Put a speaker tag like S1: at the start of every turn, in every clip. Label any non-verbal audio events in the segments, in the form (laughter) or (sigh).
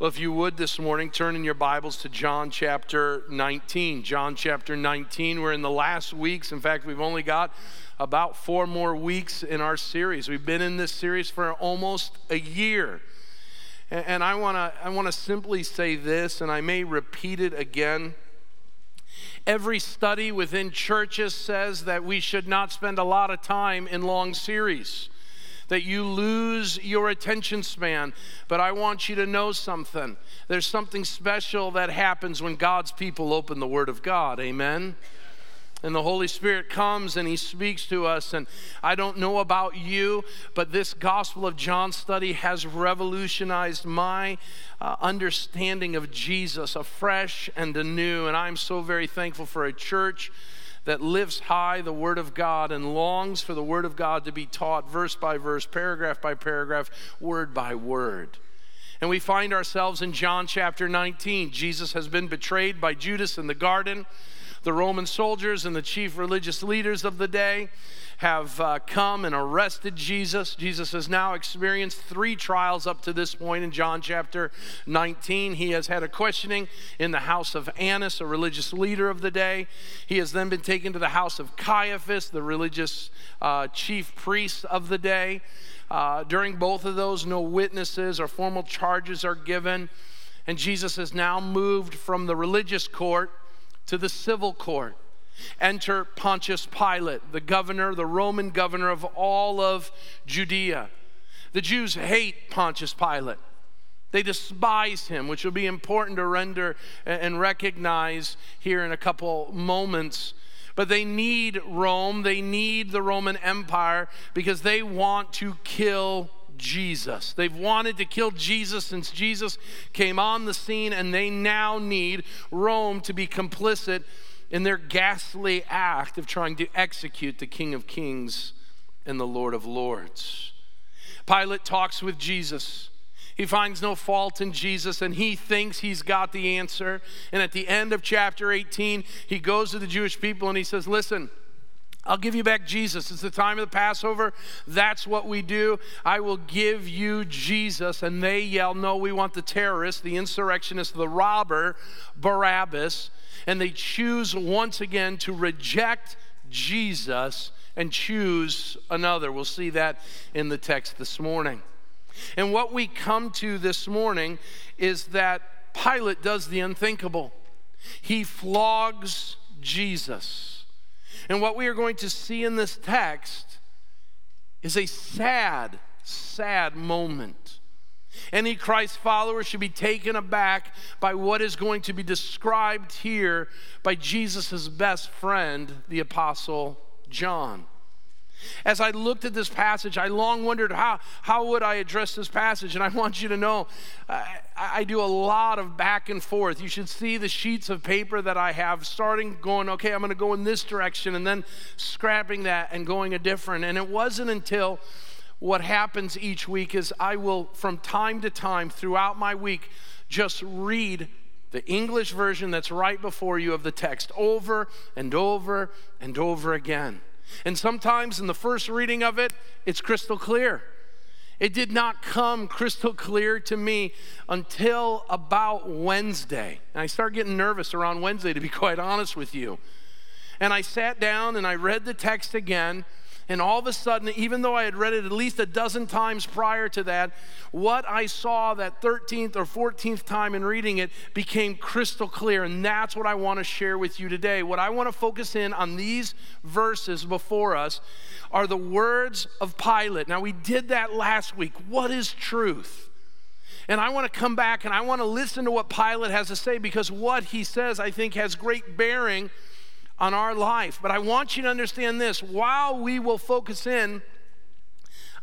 S1: Well, if you would this morning, turn in your Bibles to John chapter 19. John chapter 19. We're in the last weeks. In fact, we've only got about four more weeks in our series. We've been in this series for almost a year. And I want to I want to simply say this and I may repeat it again. Every study within churches says that we should not spend a lot of time in long series that you lose your attention span. But I want you to know something. There's something special that happens when God's people open the Word of God. Amen and the Holy Spirit comes and He speaks to us. And I don't know about you, but this Gospel of John study has revolutionized my uh, understanding of Jesus afresh and anew. And I'm so very thankful for a church that lifts high the Word of God and longs for the Word of God to be taught verse by verse, paragraph by paragraph, word by word. And we find ourselves in John chapter 19. Jesus has been betrayed by Judas in the garden. The Roman soldiers and the chief religious leaders of the day have uh, come and arrested Jesus. Jesus has now experienced three trials up to this point in John chapter 19. He has had a questioning in the house of Annas, a religious leader of the day. He has then been taken to the house of Caiaphas, the religious uh, chief priest of the day. Uh, during both of those, no witnesses or formal charges are given. And Jesus has now moved from the religious court to the civil court. Enter Pontius Pilate, the governor, the Roman governor of all of Judea. The Jews hate Pontius Pilate. They despise him, which will be important to render and recognize here in a couple moments. But they need Rome, they need the Roman Empire because they want to kill Jesus. They've wanted to kill Jesus since Jesus came on the scene, and they now need Rome to be complicit in their ghastly act of trying to execute the King of Kings and the Lord of Lords. Pilate talks with Jesus. He finds no fault in Jesus and he thinks he's got the answer. And at the end of chapter 18, he goes to the Jewish people and he says, Listen, I'll give you back Jesus. It's the time of the Passover. That's what we do. I will give you Jesus. And they yell, No, we want the terrorist, the insurrectionist, the robber, Barabbas. And they choose once again to reject Jesus and choose another. We'll see that in the text this morning. And what we come to this morning is that Pilate does the unthinkable. He flogs Jesus. And what we are going to see in this text is a sad, sad moment. Any Christ follower should be taken aback by what is going to be described here by Jesus' best friend, the Apostle John. As I looked at this passage, I long wondered how, how would I address this passage? And I want you to know I, I do a lot of back and forth. You should see the sheets of paper that I have, starting going, okay, I'm going to go in this direction, and then scrapping that and going a different. And it wasn't until what happens each week is I will, from time to time throughout my week, just read the English version that's right before you of the text over and over and over again. And sometimes in the first reading of it, it's crystal clear. It did not come crystal clear to me until about Wednesday. And I started getting nervous around Wednesday, to be (laughs) quite honest with you. And I sat down and I read the text again. And all of a sudden, even though I had read it at least a dozen times prior to that, what I saw that 13th or 14th time in reading it became crystal clear. And that's what I want to share with you today. What I want to focus in on these verses before us are the words of Pilate. Now, we did that last week. What is truth? And I want to come back and I want to listen to what Pilate has to say because what he says, I think, has great bearing on our life. But I want you to understand this while we will focus in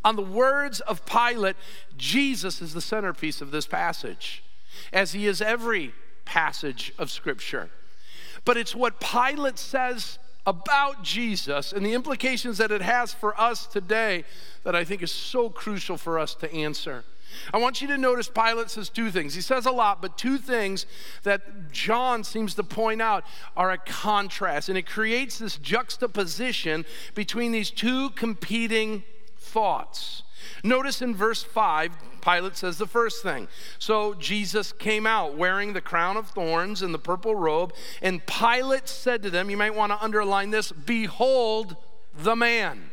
S1: on the words of Pilate, Jesus is the centerpiece of this passage, as he is every passage of Scripture. But it's what Pilate says about Jesus and the implications that it has for us today that I think is so crucial for us to answer. I want you to notice Pilate says two things. He says a lot, but two things that John seems to point out are a contrast, and it creates this juxtaposition between these two competing thoughts. Notice in verse 5, Pilate says the first thing. So Jesus came out wearing the crown of thorns and the purple robe, and Pilate said to them, You might want to underline this Behold the man.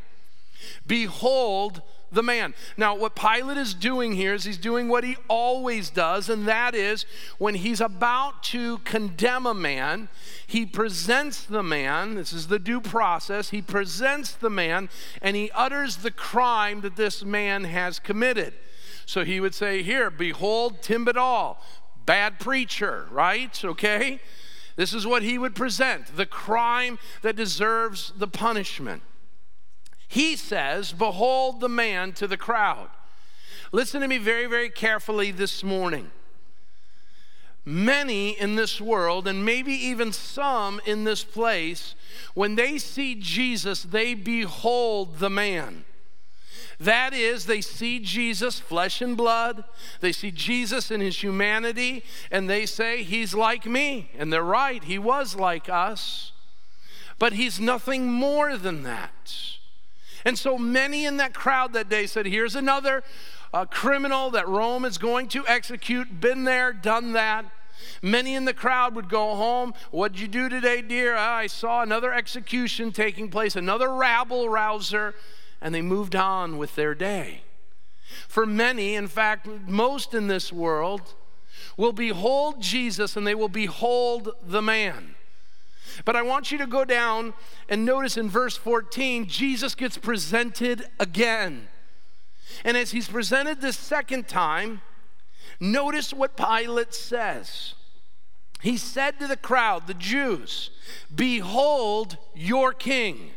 S1: Behold the man. Now, what Pilate is doing here is he's doing what he always does, and that is when he's about to condemn a man, he presents the man. This is the due process. He presents the man and he utters the crime that this man has committed. So he would say, Here, behold Tim Badal, bad preacher, right? Okay? This is what he would present the crime that deserves the punishment. He says, Behold the man to the crowd. Listen to me very, very carefully this morning. Many in this world, and maybe even some in this place, when they see Jesus, they behold the man. That is, they see Jesus, flesh and blood. They see Jesus in his humanity, and they say, He's like me. And they're right, he was like us. But he's nothing more than that. And so many in that crowd that day said, Here's another uh, criminal that Rome is going to execute. Been there, done that. Many in the crowd would go home. What'd you do today, dear? Ah, I saw another execution taking place, another rabble rouser, and they moved on with their day. For many, in fact, most in this world, will behold Jesus and they will behold the man. But I want you to go down and notice in verse 14, Jesus gets presented again. And as he's presented this second time, notice what Pilate says. He said to the crowd, the Jews, Behold your king.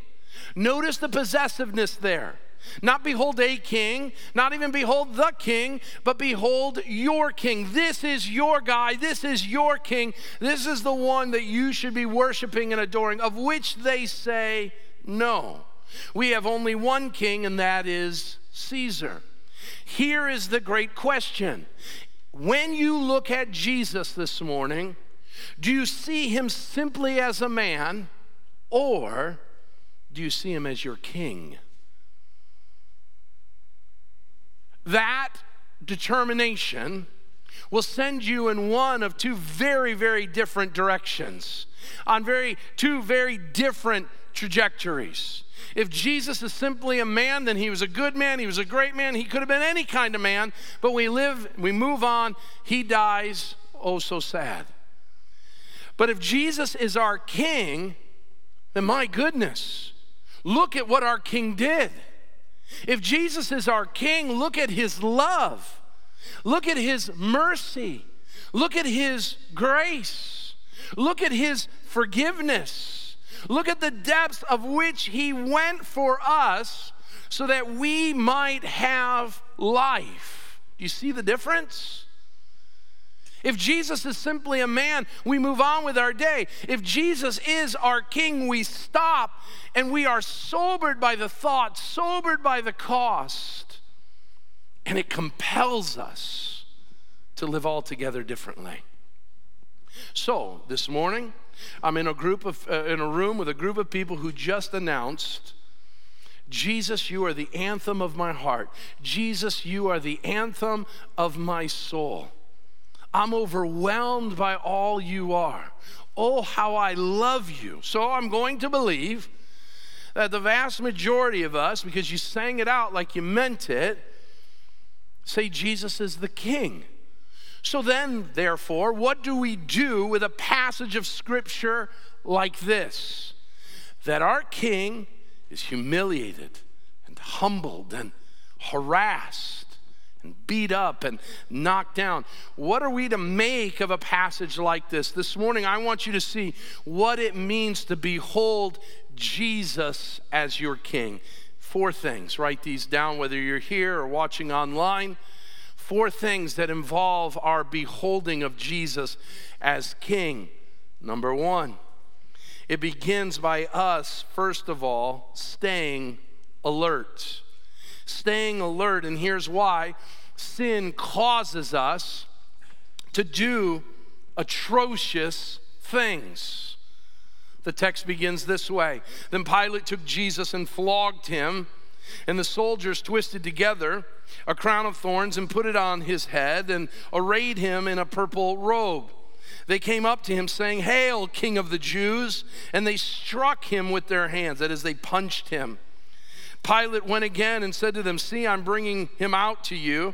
S1: Notice the possessiveness there. Not behold a king, not even behold the king, but behold your king. This is your guy. This is your king. This is the one that you should be worshiping and adoring, of which they say no. We have only one king, and that is Caesar. Here is the great question. When you look at Jesus this morning, do you see him simply as a man, or do you see him as your king? That determination will send you in one of two very, very different directions, on very two very different trajectories. If Jesus is simply a man, then he was a good man, he was a great man, he could have been any kind of man, but we live, we move on, he dies, oh so sad. But if Jesus is our king, then my goodness, look at what our king did. If Jesus is our king, look at his love, look at his mercy, look at his grace, look at his forgiveness, look at the depths of which he went for us so that we might have life. Do you see the difference? If Jesus is simply a man, we move on with our day. If Jesus is our king, we stop and we are sobered by the thought, sobered by the cost, and it compels us to live altogether differently. So, this morning, I'm in a group of uh, in a room with a group of people who just announced Jesus, you are the anthem of my heart. Jesus, you are the anthem of my soul. I'm overwhelmed by all you are. Oh, how I love you. So I'm going to believe that the vast majority of us, because you sang it out like you meant it, say Jesus is the King. So then, therefore, what do we do with a passage of Scripture like this? That our King is humiliated and humbled and harassed and beat up and knocked down. What are we to make of a passage like this? This morning, I want you to see what it means to behold Jesus as your king. Four things. Write these down, whether you're here or watching online. Four things that involve our beholding of Jesus as king. Number one, it begins by us, first of all, staying alert staying alert. And here's why sin causes us to do atrocious things. The text begins this way Then Pilate took Jesus and flogged him And the soldiers twisted together a crown of thorns and put it on his head and arrayed him in a purple robe. They came up to him saying, Hail, King of the Jews! And they struck him with their hands, that is, they punched him. Pilate went again and said to them, See, I'm bringing him out to you,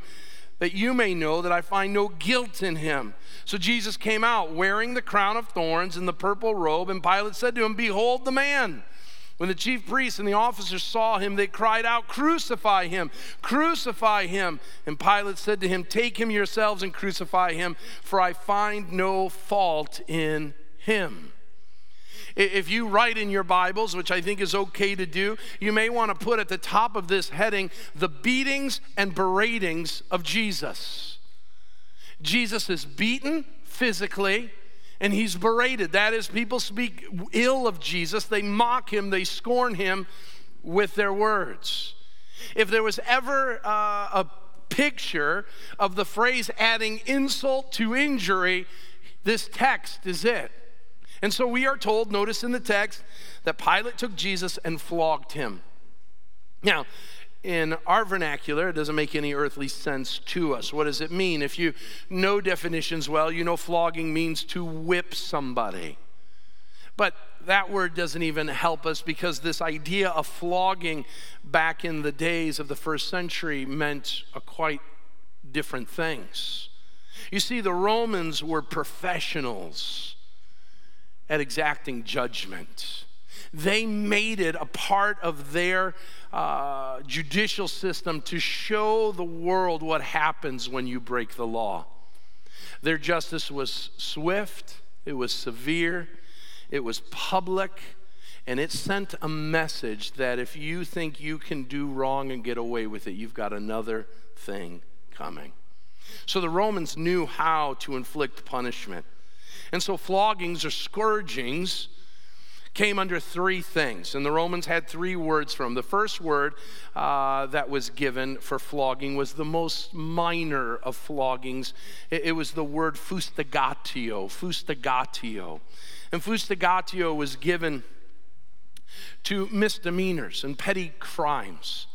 S1: that you may know that I find no guilt in him. So Jesus came out wearing the crown of thorns and the purple robe, and Pilate said to him, Behold the man. When the chief priests and the officers saw him, they cried out, Crucify him! Crucify him! And Pilate said to him, Take him yourselves and crucify him, for I find no fault in him. If you write in your Bibles, which I think is okay to do, you may want to put at the top of this heading the beatings and beratings of Jesus. Jesus is beaten physically and he's berated. That is, people speak ill of Jesus, they mock him, they scorn him with their words. If there was ever uh, a picture of the phrase adding insult to injury, this text is it. And so we are told, notice in the text, that Pilate took Jesus and flogged him. Now, in our vernacular, it doesn't make any earthly sense to us. What does it mean? If you know definitions well, you know flogging means to whip somebody. But that word doesn't even help us because this idea of flogging back in the days of the first century meant a quite different things. You see, the Romans were professionals at exacting judgment. They made it a part of their uh, judicial system to show the world what happens when you break the law. Their justice was swift, it was severe, it was public, and it sent a message that if you think you can do wrong and get away with it, you've got another thing coming. So the Romans knew how to inflict punishment. And so floggings or scourgings came under three things. And the Romans had three words from. The first word uh, that was given for flogging was the most minor of floggings. It, it was the word fustigatio, fustigatio. And fustigatio was given to misdemeanors and petty crimes.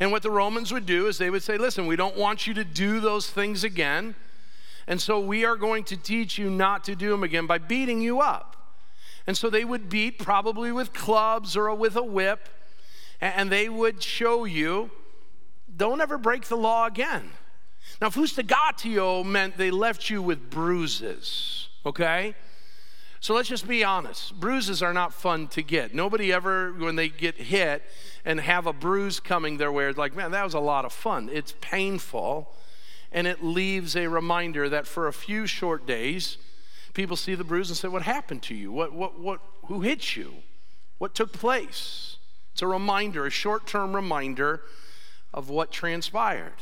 S1: And what the Romans would do is they would say, listen, we don't want you to do those things again. And so we are going to teach you not to do them again by beating you up. And so they would beat probably with clubs or with a whip, and they would show you don't ever break the law again. Now, fustigatio meant they left you with bruises, okay? So let's just be honest. Bruises are not fun to get. Nobody ever, when they get hit and have a bruise coming their way, is like, man, that was a lot of fun. It's painful and it leaves a reminder that for a few short days, people see the bruise and say, What happened to you? What, what, what, who hit you? What took place? It's a reminder, a short term reminder of what transpired.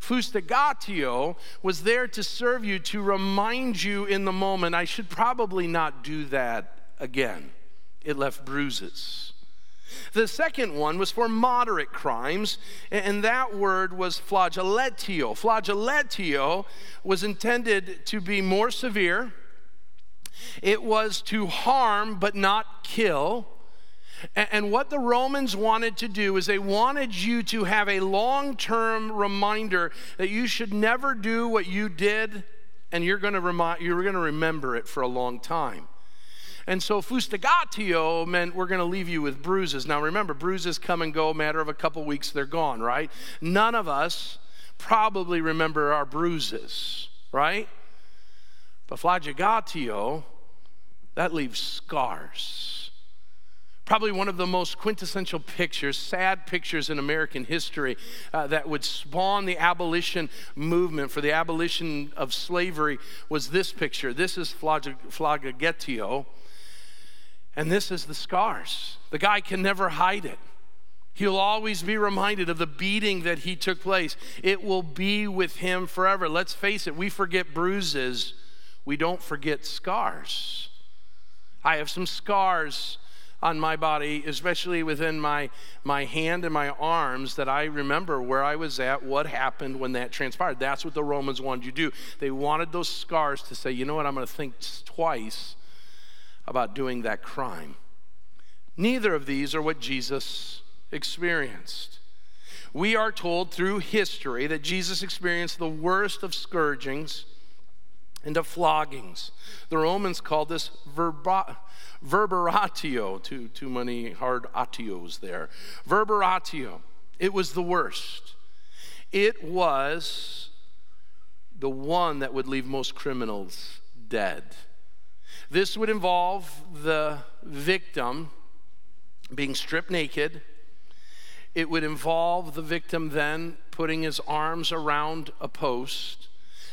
S1: Fustigatio was there to serve you, to remind you in the moment, I should probably not do that again. It left bruises. The second one was for moderate crimes, and that word was flagellatio. Flagellatio was intended to be more severe, it was to harm but not kill. And what the Romans wanted to do is they wanted you to have a long term reminder that you should never do what you did, and you're going to remind, you're going to remember it for a long time. And so fustigatio meant we're going to leave you with bruises. Now remember, bruises come and go, matter of a couple weeks, they're gone, right? None of us probably remember our bruises, right? But flagellatio, that leaves scars. Probably one of the most quintessential pictures, sad pictures in American history uh, that would spawn the abolition movement for the abolition of slavery was this picture. This is flagellatio. And this is the scars. The guy can never hide it. He'll always be reminded of the beating that he took place. It will be with him forever. Let's face it, we forget bruises, we don't forget scars. I have some scars on my body, especially within my, my hand and my arms, that I remember where I was at, what happened when that transpired. That's what the Romans wanted you to do. They wanted those scars to say, you know what, I'm going to think twice about doing that crime. Neither of these are what Jesus experienced. we are told through history that Jesus experienced the worst of scourgings and of floggings. The Romans called this verba, verberatio, too, too many hard atios there. Verberatio. It was the worst. It was the one that would leave most criminals dead. This would involve the victim being stripped naked. It would involve the victim then putting his arms around a post.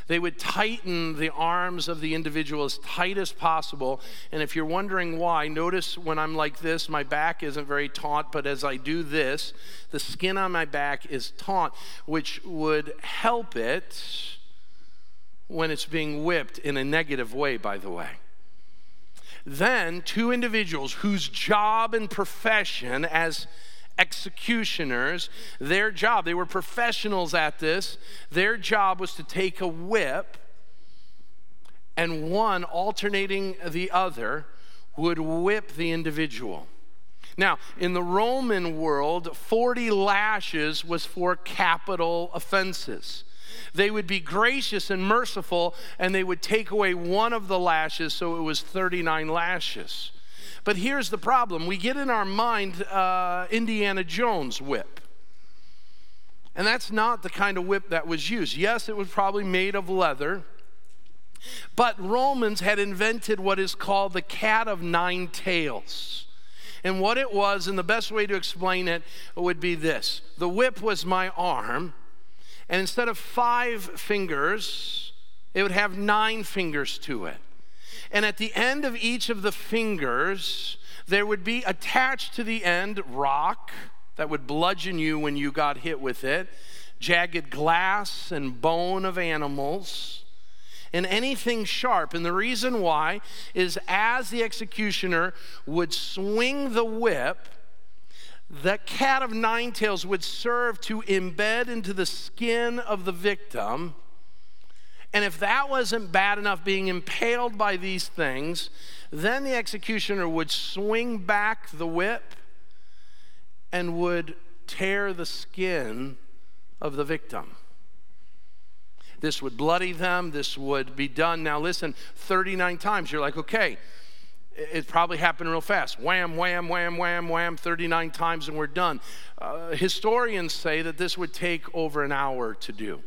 S1: They would tighten the arms of the individual as tight as possible. And if you're wondering why, notice when I'm like this, my back isn't very taut, but as I do this, the skin on my back is taut, which would help it when it's being whipped in a negative way, by the way. Then, two individuals whose job and profession as executioners, their job, they were professionals at this, their job was to take a whip and one alternating the other would whip the individual. Now, in the Roman world, 40 lashes was for capital offenses. They would be gracious and merciful, and they would take away one of the lashes, so it was 39 lashes. But here's the problem we get in our mind uh, Indiana Jones whip. And that's not the kind of whip that was used. Yes, it was probably made of leather. But Romans had invented what is called the cat of nine tails. And what it was, and the best way to explain it would be this the whip was my arm, and instead of five fingers, it would have nine fingers to it. And at the end of each of the fingers, there would be attached to the end rock that would bludgeon you when you got hit with it, jagged glass and bone of animals, and anything sharp. And the reason why is as the executioner would swing the whip, the cat of nine tails would serve to embed into the skin of the victim and if that wasn't bad enough, being impaled by these things, then the executioner would swing back the whip and would tear the skin of the victim. This would bloody them. This would be done. Now, listen, 39 times. You're like, okay, it probably happened real fast. Wham, wham, wham, wham, wham, 39 times, and we're done. Uh, historians say that this would take over an hour to do.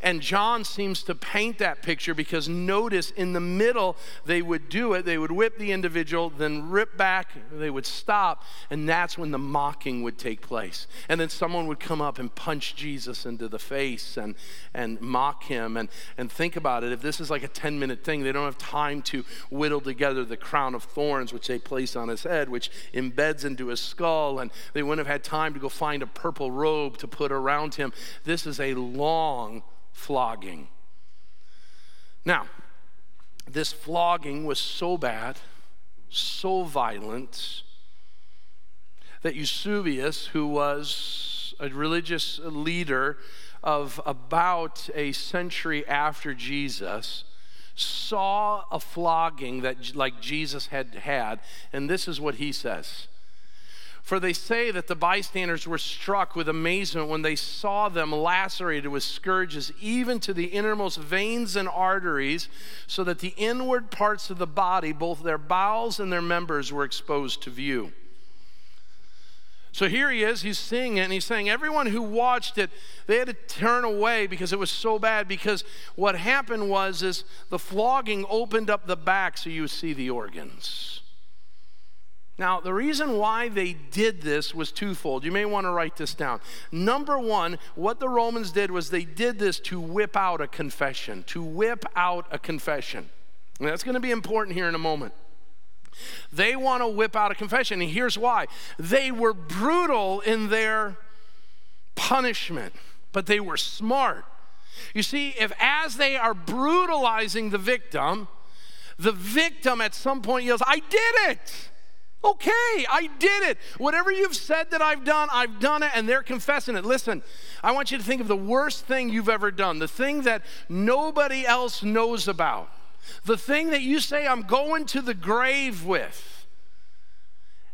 S1: And John seems to paint that picture because notice in the middle they would do it, they would whip the individual, then rip back, they would stop, and that's when the mocking would take place. And then someone would come up and punch Jesus into the face and, and mock him. And, and think about it if this is like a 10 minute thing, they don't have time to whittle together the crown of thorns which they place on his head, which embeds into his skull, and they wouldn't have had time to go find a purple robe to put around him. This is a long flogging. Now, this flogging was so bad, so violent, that Eusebius, who was a religious leader of about a century after Jesus, saw a flogging that like Jesus had had, and this is what he says. For they say that the bystanders were struck with amazement when they saw them lacerated with scourges, even to the innermost veins and arteries, so that the inward parts of the body, both their bowels and their members, were exposed to view. So here he is, he's seeing it, and he's saying, Everyone who watched it, they had to turn away because it was so bad. Because what happened was is the flogging opened up the back so you see the organs. Now, the reason why they did this was twofold. You may want to write this down. Number one, what the Romans did was they did this to whip out a confession, to whip out a confession. And that's going to be important here in a moment. They want to whip out a confession, and here's why they were brutal in their punishment, but they were smart. You see, if as they are brutalizing the victim, the victim at some point yells, I did it. Okay, I did it. Whatever you've said that I've done, I've done it, and they're confessing it. Listen, I want you to think of the worst thing you've ever done, the thing that nobody else knows about, the thing that you say, I'm going to the grave with.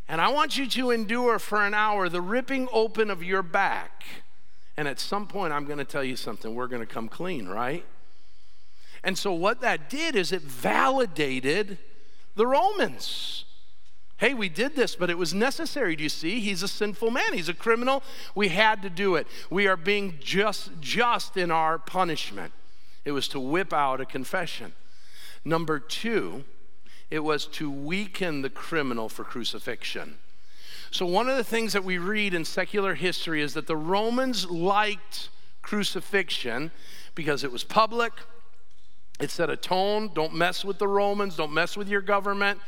S1: And I want you to endure for an hour the ripping open of your back And at some point, I'm going to tell you something. We're going to come clean, right? And so, what that did is it validated the Romans. Hey, we did this, but it was necessary. Do you see? He's a sinful man. He's a criminal. We had to do it. We are being just just in our punishment. It was to whip out a confession. Number 2, it was to weaken the criminal for crucifixion. So, one of the things that we read in secular history is that the Romans liked crucifixion because it was public, it set a tone don't mess with the Romans, don't mess with your government.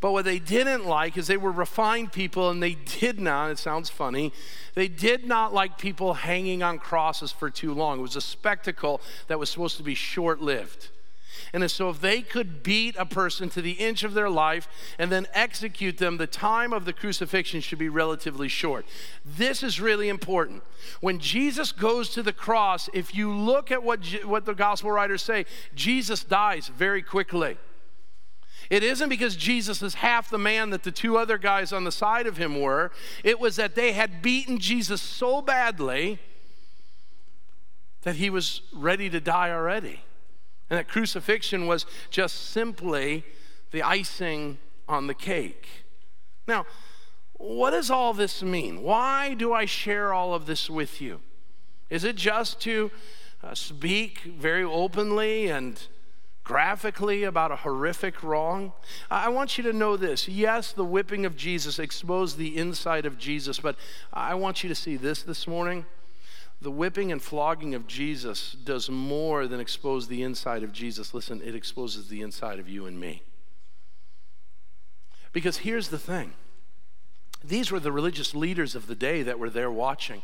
S1: But what they didn't like is they were refined people and they did not, it sounds funny, they did not like people hanging on crosses for too long. It was a spectacle that was supposed to be short lived. And so, if they could beat a person to the inch of their life and then execute them, the time of the crucifixion should be relatively short. This is really important. When Jesus goes to the cross, if you look at what, what the gospel writers say, Jesus dies very quickly. It isn't because Jesus is half the man that the two other guys on the side of him were. It was that they had beaten Jesus so badly that he was ready to die already. And that crucifixion was just simply the icing on the cake. Now, what does all this mean? Why do I share all of this with you? Is it just to uh, speak very openly and graphically about a horrific wrong? I want you to know this. Yes, the whipping of Jesus exposed the inside of Jesus, but I want you to see this this morning the whipping and flogging of Jesus does more than expose the inside of Jesus. Listen, it exposes the inside of you and me. Because here's the thing these were the religious leaders of the day that were there watching.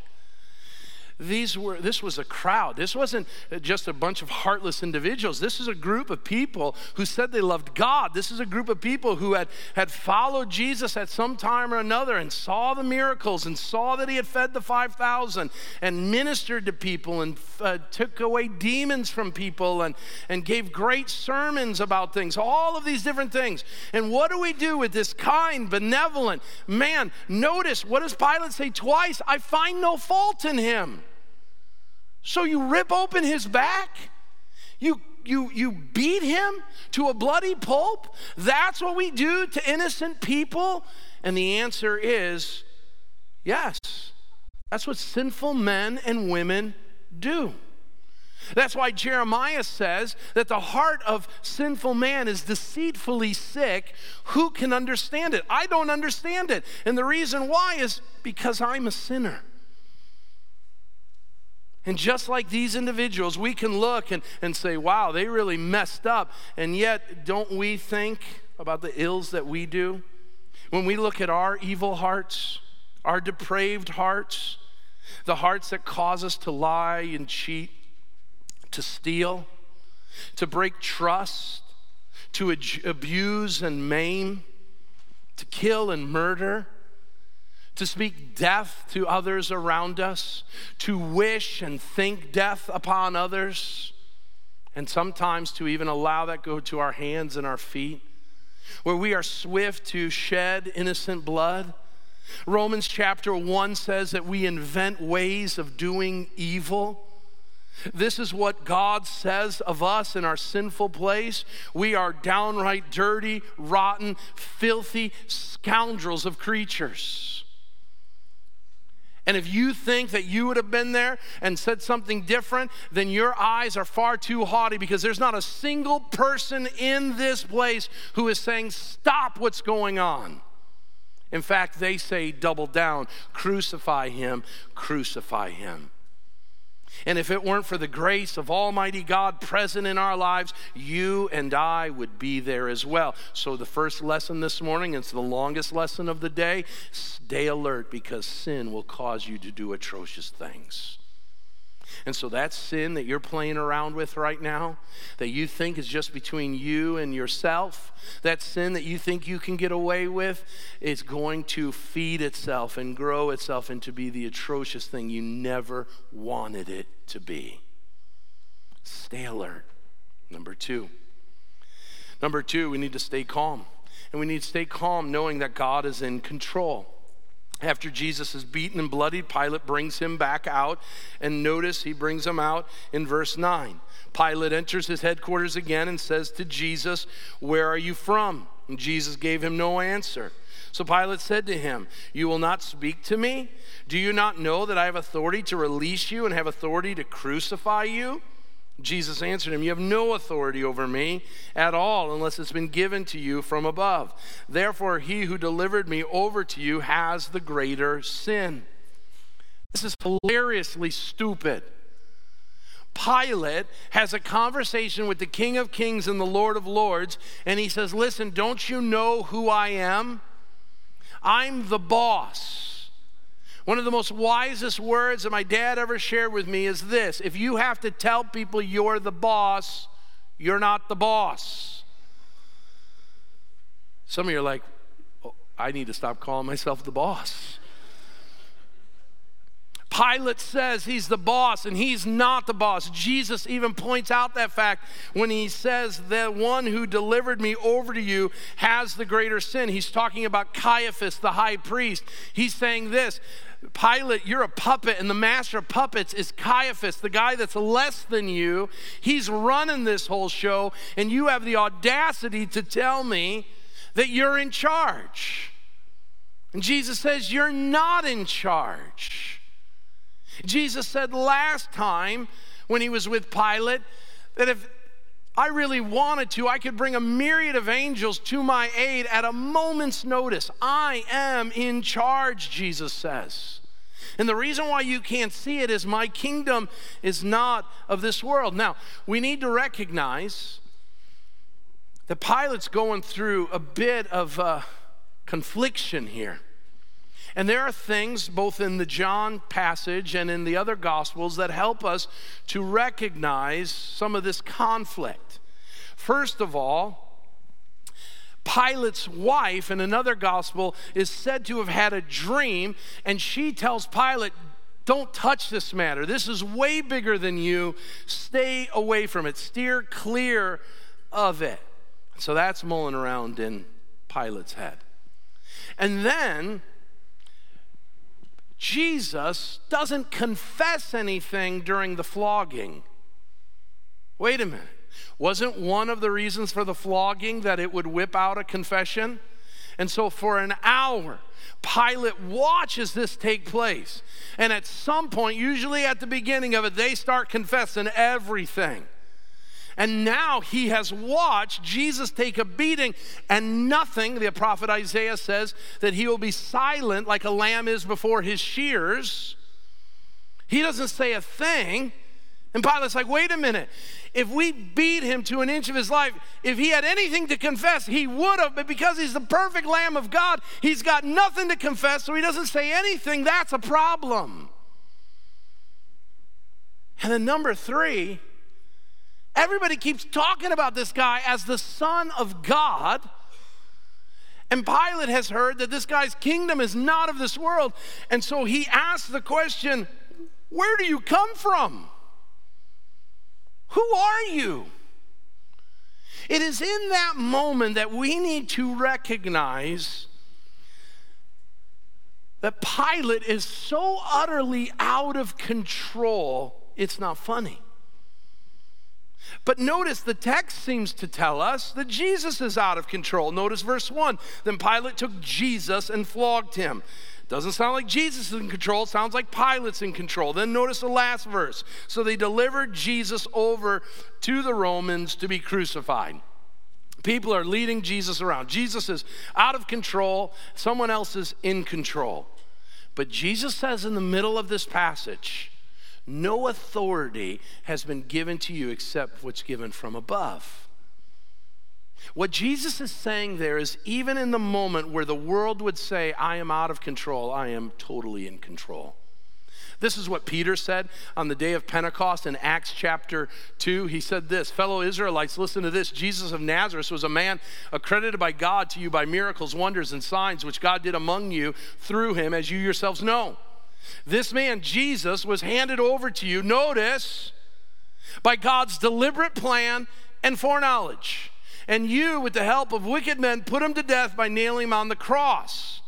S1: These were, this was a crowd. This wasn't just a bunch of heartless individuals. This is a group of people who said they loved God. This is a group of people who had, had followed Jesus at some time or another and saw the miracles and saw that he had fed the 5,000 and ministered to people and uh, took away demons from people and, and gave great sermons about things, all of these different things. And what do we do with this kind, benevolent man? Notice, what does Pilate say twice? I find no fault in him. So you rip open his back? You you you beat him to a bloody pulp? That's what we do to innocent people? And the answer is yes. That's what sinful men and women do. That's why Jeremiah says that the heart of sinful man is deceitfully sick. Who can understand it? I don't understand it. And the reason why is because I'm a sinner. And just like these individuals, we can look and, and say, wow, they really messed up. And yet, don't we think about the ills that we do? When we look at our evil hearts, our depraved hearts, the hearts that cause us to lie and cheat, to steal, to break trust, to abuse and maim, to kill and murder to speak death to others around us, to wish and think death upon others, and sometimes to even allow that go to our hands and our feet, where we are swift to shed innocent blood. Romans chapter 1 says that we invent ways of doing evil. This is what God says of us in our sinful place. We are downright dirty, rotten, filthy scoundrels of creatures. And if you think that you would have been there and said something different, then your eyes are far too haughty because there's not a single person in this place who is saying, Stop what's going on. In fact, they say, Double down, crucify him, crucify him. And if it weren't for the grace of Almighty God present in our lives, you and I would be there as well. So, the first lesson this morning, it's the longest lesson of the day stay alert because sin will cause you to do atrocious things. And so that sin that you're playing around with right now, that you think is just between you and yourself, that sin that you think you can get away with, is going to feed itself and grow itself into be the atrocious thing you never wanted it to be. Stay alert. Number two. Number two, we need to stay calm. And we need to stay calm knowing that God is in control. After Jesus is beaten and bloodied, Pilate brings him back out. And notice he brings him out in verse 9. Pilate enters his headquarters again and says to Jesus, Where are you from? And Jesus gave him no answer. So Pilate said to him, You will not speak to me? Do you not know that I have authority to release you and have authority to crucify you? Jesus answered him, You have no authority over me at all unless it's been given to you from above. Therefore, he who delivered me over to you has the greater sin. This is hilariously stupid. Pilate has a conversation with the King of Kings and the Lord of Lords, and he says, Listen, don't you know who I am? I'm the boss. One of the most wisest words that my dad ever shared with me is this if you have to tell people you're the boss, you're not the boss. Some of you are like, oh, I need to stop calling myself the boss. Pilate says he's the boss and he's not the boss. Jesus even points out that fact when he says, The one who delivered me over to you has the greater sin. He's talking about Caiaphas, the high priest. He's saying this Pilate, you're a puppet, and the master of puppets is Caiaphas, the guy that's less than you. He's running this whole show, and you have the audacity to tell me that you're in charge. And Jesus says, You're not in charge. Jesus said last time when he was with Pilate that if I really wanted to, I could bring a myriad of angels to my aid at a moment's notice. I am in charge, Jesus says. And the reason why you can't see it is my kingdom is not of this world. Now, we need to recognize that Pilate's going through a bit of uh, confliction here. And there are things both in the John passage and in the other gospels that help us to recognize some of this conflict. First of all, Pilate's wife in another gospel is said to have had a dream, and she tells Pilate, Don't touch this matter. This is way bigger than you. Stay away from it, steer clear of it. So that's mulling around in Pilate's head. And then Jesus doesn't confess anything during the flogging. Wait a minute. Wasn't one of the reasons for the flogging that it would whip out a confession? And so, for an hour, Pilate watches this take place. And at some point, usually at the beginning of it, they start confessing everything. And now he has watched Jesus take a beating, and nothing, the prophet Isaiah says, that he will be silent like a lamb is before his shears. He doesn't say a thing. And Pilate's like, wait a minute. If we beat him to an inch of his life, if he had anything to confess, he would have. But because he's the perfect Lamb of God, he's got nothing to confess, so he doesn't say anything. That's a problem. And then, number three, Everybody keeps talking about this guy as the Son of God. And Pilate has heard that this guy's kingdom is not of this world. And so he asks the question Where do you come from? Who are you? It is in that moment that we need to recognize that Pilate is so utterly out of control, it's not funny. But notice the text seems to tell us that Jesus is out of control. Notice verse 1. Then Pilate took Jesus and flogged him. Doesn't sound like Jesus is in control, sounds like Pilate's in control. Then notice the last verse. So they delivered Jesus over to the Romans to be crucified. People are leading Jesus around. Jesus is out of control, someone else is in control. But Jesus says in the middle of this passage, no authority has been given to you except what's given from above. What Jesus is saying there is even in the moment where the world would say, I am out of control, I am totally in control. This is what Peter said on the day of Pentecost in Acts chapter 2. He said this Fellow Israelites, listen to this. Jesus of Nazareth was a man accredited by God to you by miracles, wonders, and signs which God did among you through him, as you yourselves know. This man, Jesus, was handed over to you, notice, by God's deliberate plan and foreknowledge. And you, with the help of wicked men, put him to death by nailing him on the cross.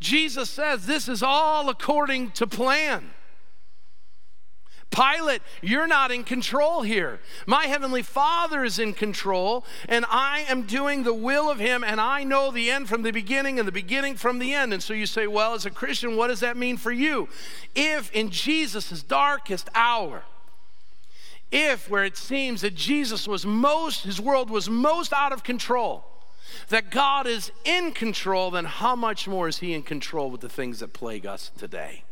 S1: Jesus says this is all according to plan. Pilate, you're not in control here. My heavenly Father is in control, and I am doing the will of Him, and I know the end from the beginning and the beginning from the end. And so you say, well, as a Christian, what does that mean for you? If in Jesus' darkest hour, if where it seems that Jesus was most, his world was most out of control, that God is in control, then how much more is He in control with the things that plague us today?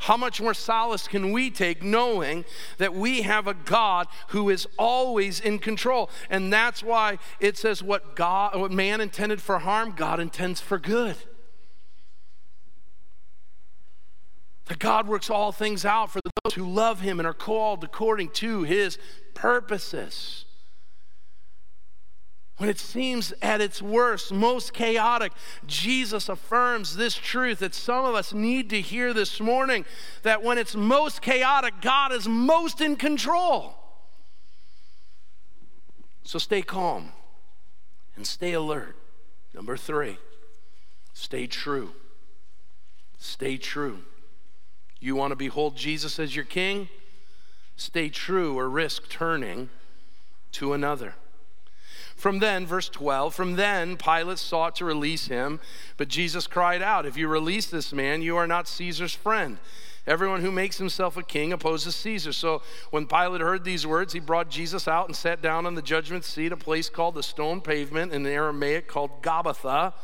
S1: How much more solace can we take knowing that we have a God who is always in control? And that's why it says what God what man intended for harm, God intends for good. That God works all things out for those who love him and are called according to his purposes when it seems at its worst, most chaotic, Jesus affirms this truth that some of us need to hear this morning that when it's most chaotic, God is most in control. So stay calm and stay alert. Number three, stay true. Stay true. You want to behold Jesus as your king? Stay true or risk turning to another. From then, verse 12, from then Pilate sought to release him, but Jesus cried out, If you release this man, you are not Caesar's friend. Everyone who makes himself a king opposes Caesar. So when Pilate heard these words, he brought Jesus out and sat down on the judgment seat, a place called the stone pavement, in Aramaic called Gabbatha.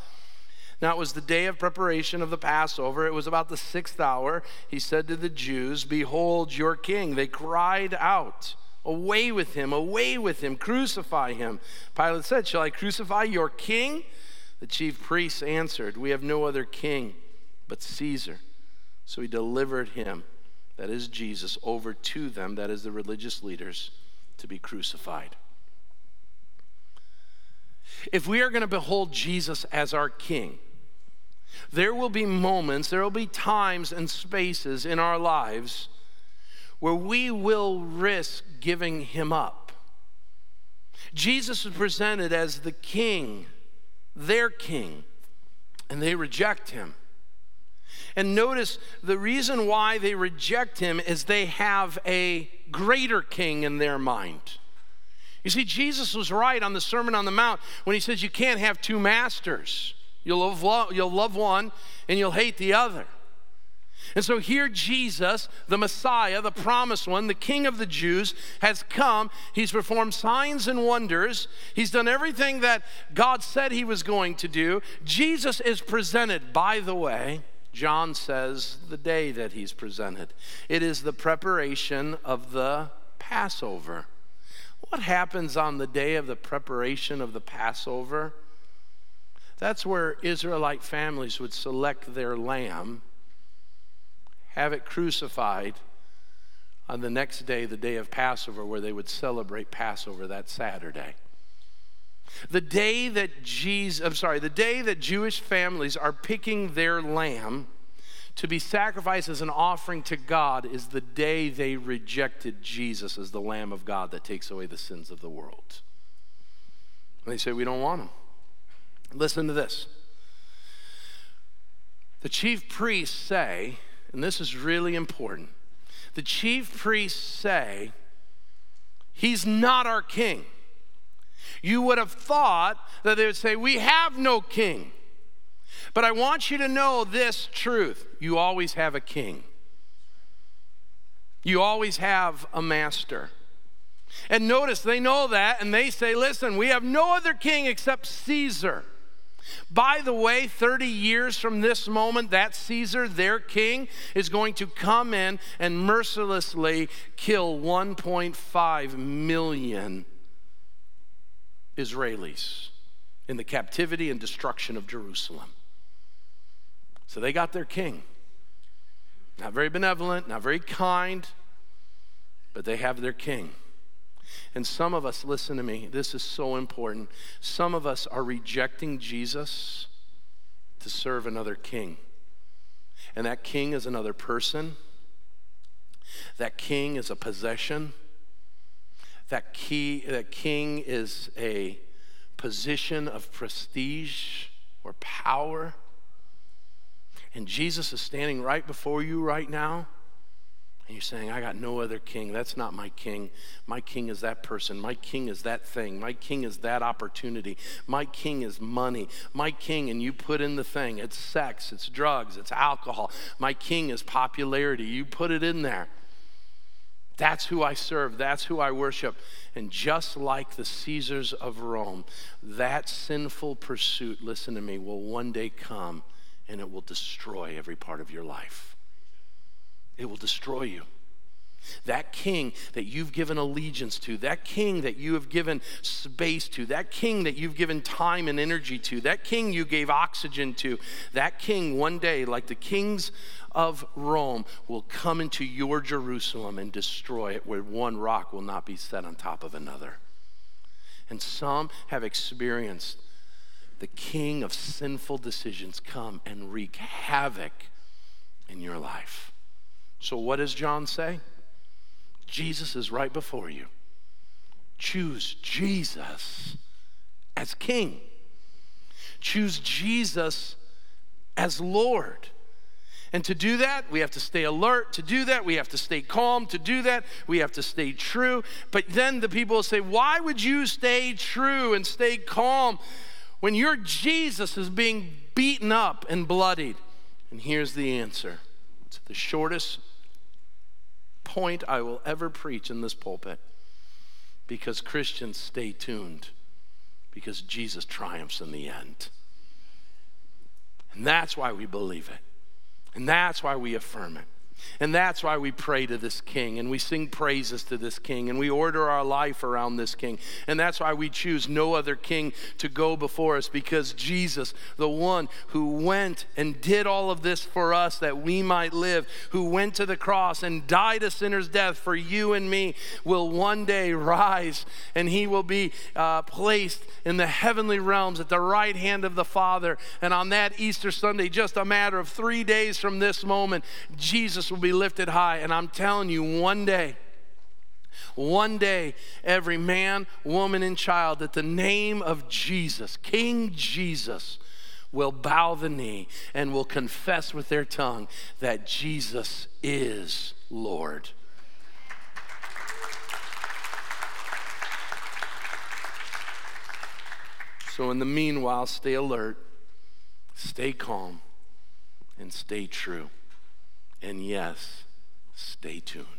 S1: Now it was the day of preparation of the Passover. It was about the sixth hour. He said to the Jews, Behold your king. They cried out. Away with him, away with him, crucify him. Pilate said, Shall I crucify your king? The chief priests answered, We have no other king but Caesar. So he delivered him, that is Jesus, over to them, that is the religious leaders, to be crucified. If we are going to behold Jesus as our king, there will be moments, there will be times and spaces in our lives where we will risk giving him up. Jesus is presented as the king, their king, and they reject him. And notice the reason why they reject him is they have a greater king in their mind. You see, Jesus was right on the Sermon on the Mount when he says you can't have two masters. You'll love, you'll love one and you'll hate the other. And so here, Jesus, the Messiah, the promised one, the King of the Jews, has come. He's performed signs and wonders. He's done everything that God said he was going to do. Jesus is presented, by the way, John says, the day that he's presented. It is the preparation of the Passover. What happens on the day of the preparation of the Passover? That's where Israelite families would select their lamb have it crucified on the next day, the day of Passover, where they would celebrate Passover that Saturday. The day that Jesus, I'm sorry, the day that Jewish families are picking their lamb to be sacrificed as an offering to God is the day they rejected Jesus as the Lamb of God that takes away the sins of the world. And they say, We don't want him. Listen to this. The chief priests say, and this is really important. The chief priests say, He's not our king. You would have thought that they would say, We have no king. But I want you to know this truth you always have a king, you always have a master. And notice they know that and they say, Listen, we have no other king except Caesar. By the way, 30 years from this moment, that Caesar, their king, is going to come in and mercilessly kill 1.5 million Israelis in the captivity and destruction of Jerusalem. So they got their king. Not very benevolent, not very kind, but they have their king. And some of us, listen to me, this is so important. Some of us are rejecting Jesus to serve another king. And that king is another person, that king is a possession, that, key, that king is a position of prestige or power. and Jesus is standing right before you right now, and you're saying, I got no other king. That's not my king. My king is that person. My king is that thing. My king is that opportunity. My king is money. My king, and you put in the thing it's sex, it's drugs, it's alcohol. My king is popularity. You put it in there. That's who I serve. That's who I worship. And just like the Caesars of Rome, that sinful pursuit, listen to me, will one day come and it will destroy every part of your life it will destroy you. That king that you've given allegiance to, that king that you have given space to, that king that you've given time and energy to, that king you gave oxygen to, that king one day, like the kings of Rome, will come into your Jerusalem and destroy it where one rock will not be set on top of another. And some have experienced the king of sinful decisions come and wreak havoc in your life. So, what does John say? Jesus is right before you. Choose Jesus as King, choose Jesus as Lord. And to do that, we have to stay alert. To do that, we have to stay calm. To do that, we have to stay true. But then the people will say, Why would you stay true and stay calm when your Jesus is being beaten up and bloodied? And here's the answer it's the shortest point I will ever preach in this pulpit because Christians stay tuned because Jesus triumphs in the end. And that's why we believe it. And that's why we affirm it. And that's why we pray to this king and we sing praises to this king and we order our life around this king. And that's why we choose no other king to go before us because Jesus, the one who went and did all of this for us that we might live, who went to the cross and died a sinner's death for you and me, will one day rise and he will be uh, placed in the heavenly realms at the right hand of the Father. And on that Easter Sunday, just a matter of three days from this moment, Jesus will be lifted high. And I'm telling you, one day, one day, every man, woman, and child, that the name of Jesus, King Jesus, will bow the knee and will confess with their tongue that Jesus is Lord. So, in the meanwhile, stay alert, stay calm, and stay true. And yes, stay tuned.